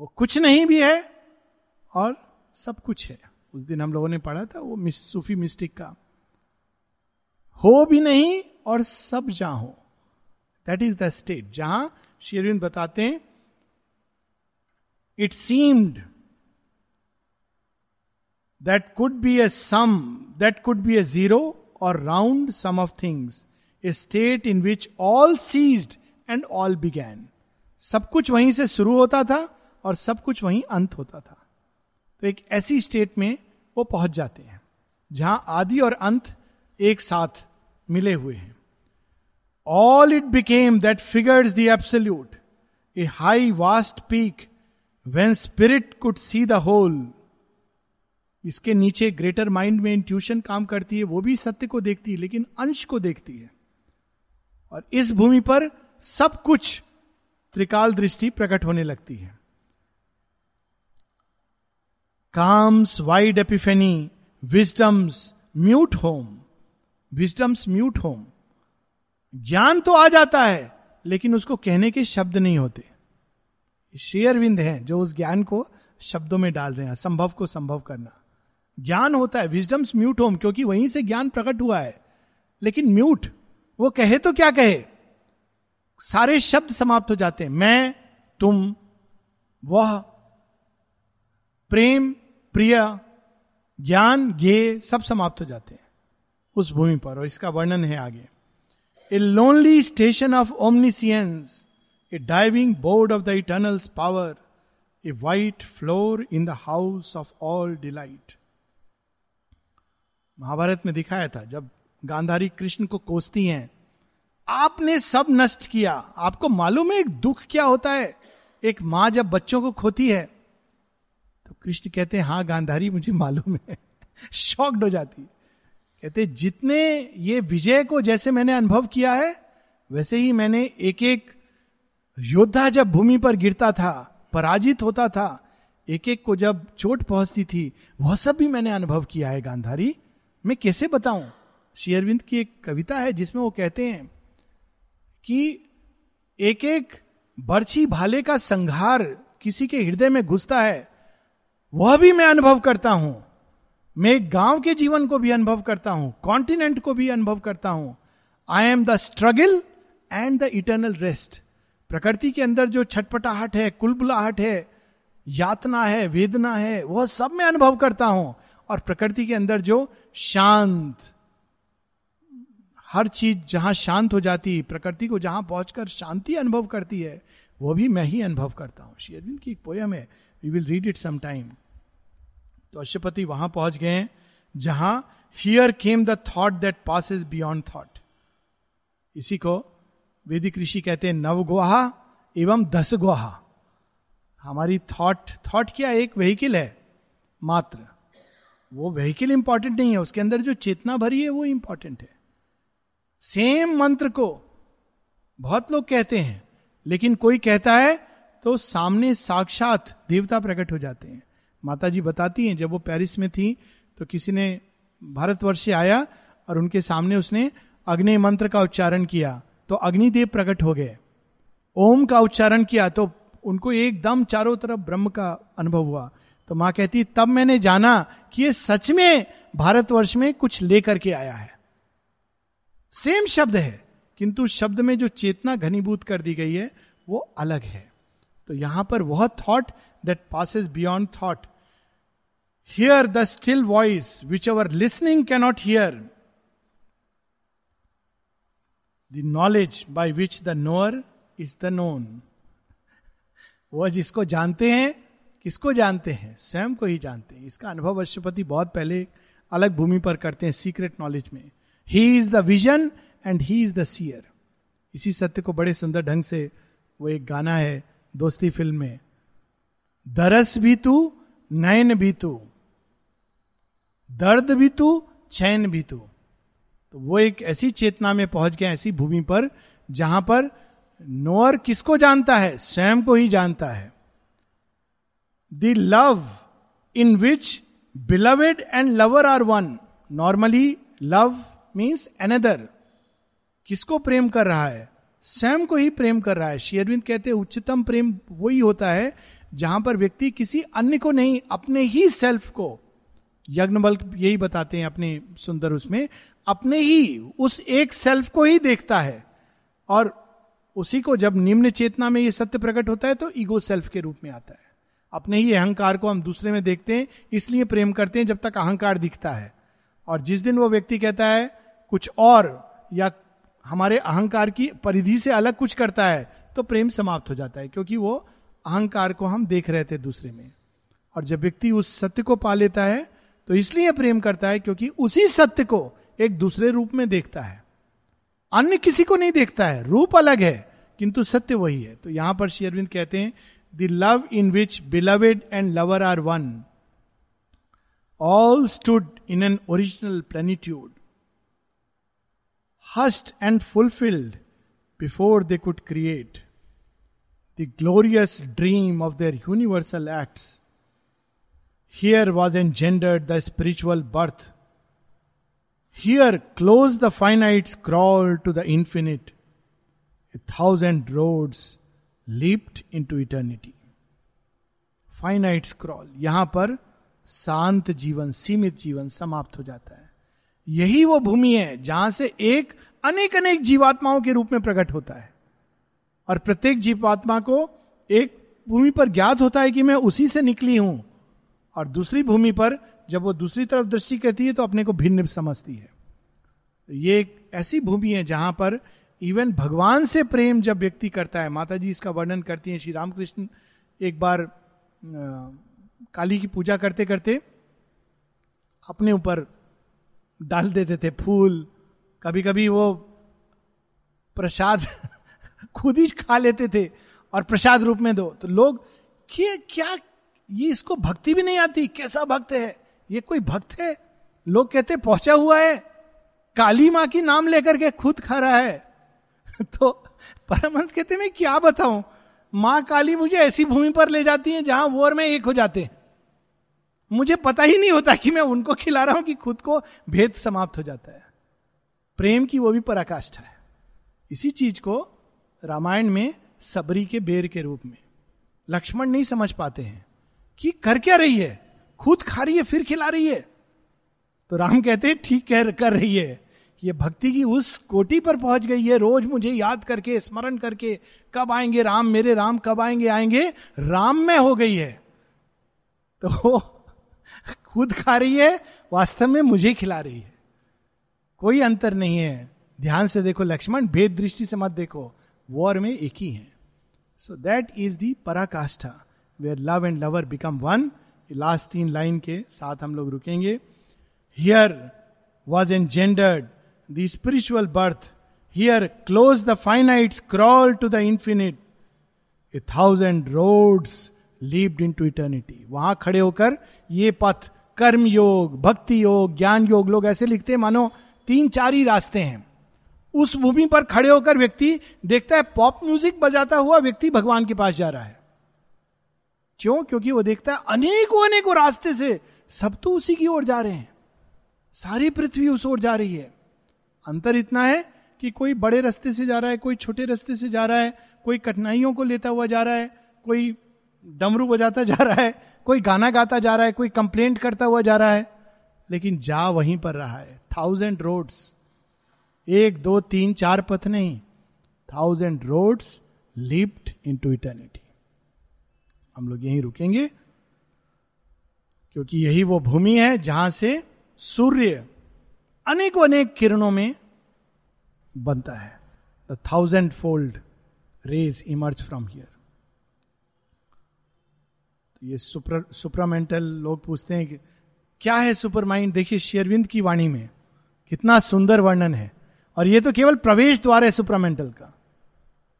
वो कुछ नहीं भी है और सब कुछ है। उस दिन हम लोगों ने पढ़ा था वो मिस, सूफी मिस्टिक का। हो भी नहीं और सब जहाँ। हो दैट इज़ द स्टेट जहाँ शेरविन बताते हैं it seemed that could be a sum that could be a zero or round sum of things a state in which all ceased and all began सब कुछ वहीं से शुरू होता था और सब कुछ वहीं अंत होता था। तो एक ऐसी स्टेट में वो पहुँच जाते हैं, जहाँ आदि और अंत एक साथ मिले हुए हैं। All it became that figures the absolute a high vast peak when spirit could see the whole इसके नीचे ग्रेटर माइंड में इंट्यूशन काम करती है, वो भी सत्य को देखती है, लेकिन अंश को देखती है। और इस भूमि पर सब कुछ त्रिकाल दृष्टि प्रकट होने लगती है। Calm's wide epiphany wisdom's mute home wisdom's mute home ज्ञान तो आ जाता है, लेकिन उसको कहने के शब्द नहीं होते। शेयरविंद है जो उस ज्ञान को शब्दों में डाल रहे हैं संभव को संभव करना। ज्ञान होता है विजडम्स म्यूट होम, क्योंकि वहीं से ज्ञान प्रकट हुआ है। लेकिन म्यूट वो कहे तो क्या कहे? सारे शब्द समाप्त हो जाते हैं। मैं, तुम, वह, प्रेम, प्रिय, ज्ञान ये सब समाप्त हो जाते हैं उस भूमि पर, और इसका वर्णन है आगे। A lonely station of omniscience a diving board of the eternal's power a white floor in the house of all delight Mahabharata में दिखाया था, जब गांधारी कृष्ण को कोसती हैं, आपने सब नष्ट किया। आपको मालूम है एक दुख क्या होता है? एक माँ जब बच्चों को खोती है तो कृष्ण कहते हैं हाँ गांधारी, मुझे मालूम है। शॉक्ड हो जाती। कहते, जितने ये विजय को जैसे मैंने अनुभव किया है, वैसे ही मैंने एक एक योद्धा जब भूमि पर गिरता था, पराजित होता था एक एक को जब चोट पहुँचती थी, वह सब भी मैंने अनुभव किया है, गांधारी। मैं कैसे बताऊँ? शेयरविंद की एक कविता है जिसमें वो कहते हैं कि एक एक बर्छी भाले का संघार किसी के हृदय में घुसता है, वह भी मैं अनुभव करता हूँ। मैं गाँव के जीवन को भी अनुभव करता हूँ कॉन्टिनेंट को भी अनुभव करता हूँ। I am the struggle and the eternal rest प्रकृति के अंदर जो छटपटाहट है, कुलबुलाहट है, यातना है, वेदना है, वह सब मैं अनुभव करता हूँ। और प्रकृति के अंदर जो शांत। हर चीज़ जहाँ शांत हो जाती, प्रकृति को जहाँ पहुंचकर शांति अनुभव करती है, वो भी मैं ही अनुभव करता हूँ। शेरविंद की एक पोयम है we will read it some time तो अशुपति वहाँ पहुँच गए, जहाँ here came the thought that pass is beyond thought इसी को वेदिक ऋषि कहते हैं, नव गुहा एवं दस गुहा। हमारी थॉट थॉट क्या एक व्हीकिल है? मात्र। वो व्हीकिल इंपॉर्टेंट नहीं है, उसके अंदर जो चेतना भरी है, वो इंपॉर्टेंट है। सेम मंत्र को बहुत लोग कहते हैं, लेकिन कोई कहता है तो सामने साक्षात देवता प्रकट हो जाते हैं। माता जी बताती हैं, जब वो पेरिस में थी तो किसी ने भारतवर्ष से आया और उनके सामने उसने अग्नि मंत्र का उच्चारण किया तो अग्निदेव प्रकट हो गए। ओम का उच्चारण किया तो उनको एकदम चारों तरफ़ ब्रह्म का अनुभव हुआ। तो माँ कहती, तब मैंने जाना कि ये सच में भारतवर्ष में कुछ लेकर के आया है। सेम शब्द है, किंतु शब्द में जो चेतना घनीभूत कर दी गई है, वो अलग है। तो यहाँ पर वह thought that passes beyond thought here the still voice which our listening cannot hear the knowledge by which the knower is the known वह जिसको जानते हैं किसको जानते हैं? स्वयं को ही जानते हैं। इसका अनुभव अश्वपति बहुत पहले अलग भूमि पर करते हैं सीक्रेट नॉलेज में। He is the vision and he is the seer इसी सत्य को बड़े सुंदर ढंग से वो एक गाना है दोस्ती फ़िल्म में। दरस भी तू, नयन भी तू। दर्द भी तू, चैन भी तू। तो वो एक ऐसी चेतना में पहुँच गया ऐसी भूमि पर, जहाँ पर नोअर किसको जानता है? स्वयं को ही जानता है। The love in which beloved and lover are one normally love means another किसको प्रेम कर रहा है? स्वयं को ही प्रेम कर रहा है। शेयरविंद कहते हैं, उच्चतम प्रेम वही होता है जहाँ पर व्यक्ति किसी अन्य को नहीं, अपने ही सेल्फ को। यज्ञ बल्क यही बताते हैं अपने सुंदर उसमें, अपने ही, उस एक सेल्फ को ही देखता है। और उसी को जब निम्न चेतना में ये सत्य प्रकट होता है तो ईगो सेल्फ के रूप में आता है। अपने ही अहंकार को हम दूसरे में देखते हैं, इसलिए प्रेम करते हैं जब तक अहंकार दिखता है। और जिस दिन वो व्यक्ति कहता है, कुछ और या हमारे अहंकार की परिधि से अलग कुछ करता है तो प्रेम समाप्त हो जाता है, क्योंकि वो अहंकार को हम देख रहे थे दूसरे में। और जब व्यक्ति उस सत्य को पा लेता है तो इसलिए प्रेम करता है क्योंकि उसी सत्य को एक दूसरे रूप में देखता है। अन्य किसी को नहीं देखता है, रूप अलग है, किंतु सत्य वही है। तो यहाँ पर श्री अरविंद कहते हैं the love in which beloved and lover are one, all stood in an original plenitude, hushed and fulfilled before they could create the glorious dream of their universal acts. Here was engendered the spiritual birth. Here, close the finites crawl to the infinite. A thousand roads leaped into eternity finite scroll यहाँ पर शांत जीवन, सीमित जीवन समाप्त हो जाता है। यही वो भूमि है जहाँ से एक अनेक अनेक जीवात्माओं के रूप में प्रकट होता है। और प्रत्येक जीवात्मा को एक भूमि पर ज्ञात होता है कि मैं उसी से निकली हूँ। और दूसरी भूमि पर जब वो दूसरी तरफ़ दृष्टि करती है तो अपने को भिन्न समझती है। ये एक ऐसी भूमि है जहाँ पर इवन भगवान से प्रेम जब व्यक्ति करता है माता जी इसका वर्णन करती हैं, श्री रामकृष्ण एक बार काली की पूजा करते करते अपने ऊपर डाल देते थे फूल। कभी कभी वो प्रसाद खुद ही खा लेते थे और प्रसाद रूप में दो। तो लोग, क्या क्या, ये इसको भक्ति भी नहीं आती? कैसा भक्त है? ये कोई भक्त है? लोग कहते, पहुँचा हुआ है। काली माँ की नाम लेकर के खुद खा रहा है। तो परमहंस कहते, मैं क्या बताऊँ? माँ काली मुझे ऐसी भूमि पर ले जाती है जहाँ वो और मैं एक हो जाते हैं। मुझे पता ही नहीं होता कि मैं उनको खिला रहा हूँ कि खुद को भेद समाप्त हो जाता है। प्रेम की वो भी पराकाष्ठा है। इसी चीज़ को रामायण में सबरी के बेर के रूप में लक्ष्मण नहीं समझ पाते हैं कि कर क्या रही है? खुद खा रही है, फिर खिला रही है। तो राम कहते ठीक कर रही है। ये भक्ति की उस कोटि पर पहुँच गई है, रोज मुझे याद करके, स्मरण करके, कब आएँगे राम, मेरे राम कब आएँगे? आएँगे राम में हो गई है। तो खुद खा रही है, वास्तव में मुझे खिला रही है। कोई अंतर नहीं है। ध्यान से देखो, लक्ष्मण, भेद दृष्टि से मत देखो, वॉर में एक ही है। सो दैट इज़ दी पराकाष्ठा where love and lover become one last तीन लाइन के साथ हम लोग रुकेंगे। Here was engendered the spiritual birth. Here, close the finite, crawl to the infinite. A thousand roads leaped into eternity वहाँ खड़े होकर ये पथ कर्म योग भक्ति योग ज्ञान योग लोग ऐसे लिखते हैं मानो तीन चार ही रास्ते हैं। उस भूमि पर खड़े होकर व्यक्ति देखता है पॉप म्यूज़िक बजाता हुआ व्यक्ति भगवान के पास जा रहा है। क्यों? क्योंकि वो देखता है अनेकों अनेकों रास्ते से सब तो उसी की ओर जा रहे हैं। सारी पृथ्वी उस ओर जा रही है। अंतर इतना है कि कोई बड़े रास्ते से जा रहा है, कोई छोटे रास्ते से जा रहा है, कोई कठिनाइयों को लेता हुआ जा रहा है, कोई डमरू बजाता जा रहा है, कोई गाना गाता जा रहा है, कोई कंप्लेंट करता हुआ जा रहा है, लेकिन जा वहीं पर रहा है। थाउज़ेंड रोड्स एक, दो, तीन, चार पथ नहीं। Thousand roads leaped into eternity हम लोग यहीं रुकेंगे, क्योंकि यही वो भूमि है जहाँ से सूर्य अनेकों अनेक किरणों में बनता है। The thousandfold rays emerge from here ये सुपर सुपरामेंटल लोग पूछते हैं कि क्या है सुपर माइंड देखिए शेरविंद की वाणी में कितना सुंदर वर्णन है। और ये तो केवल प्रवेश द्वार है सुपरामेंटल का।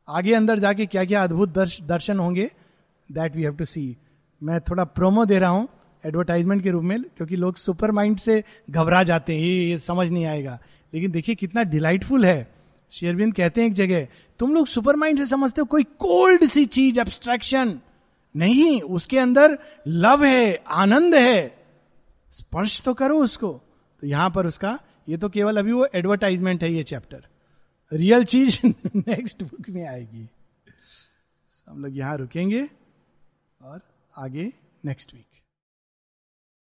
आगे अंदर जाके क्या क्या अद्भुत दर्श, दर्शन होंगे that we have to see मैं थोड़ा प्रोमो दे रहा हूँ। एडवर्टाइजमेंट के रूप में क्योंकि लोग सुपर माइंड से घबरा जाते हैं ये, ये समझ नहीं आएगा। लेकिन देखिए कितना डिलाइटफुल है। शेयरबिंद कहते हैं एक जगह तुम लोग सुपर माइंड से समझते हो कोई कोल्ड सी चीज़ एब्स्ट्रैक्शन नहीं। उसके अंदर लव है आनंद है। स्पर्श तो करो उसको। तो यहाँ पर उसका ये तो केवल अभी वो एडवर्टाइजमेंट है ये चैप्टर रियल चीज़ नेक्स्ट बुक में आएगी। हम लोग यहाँ रुकेंगे और आगे नेक्स्ट वीक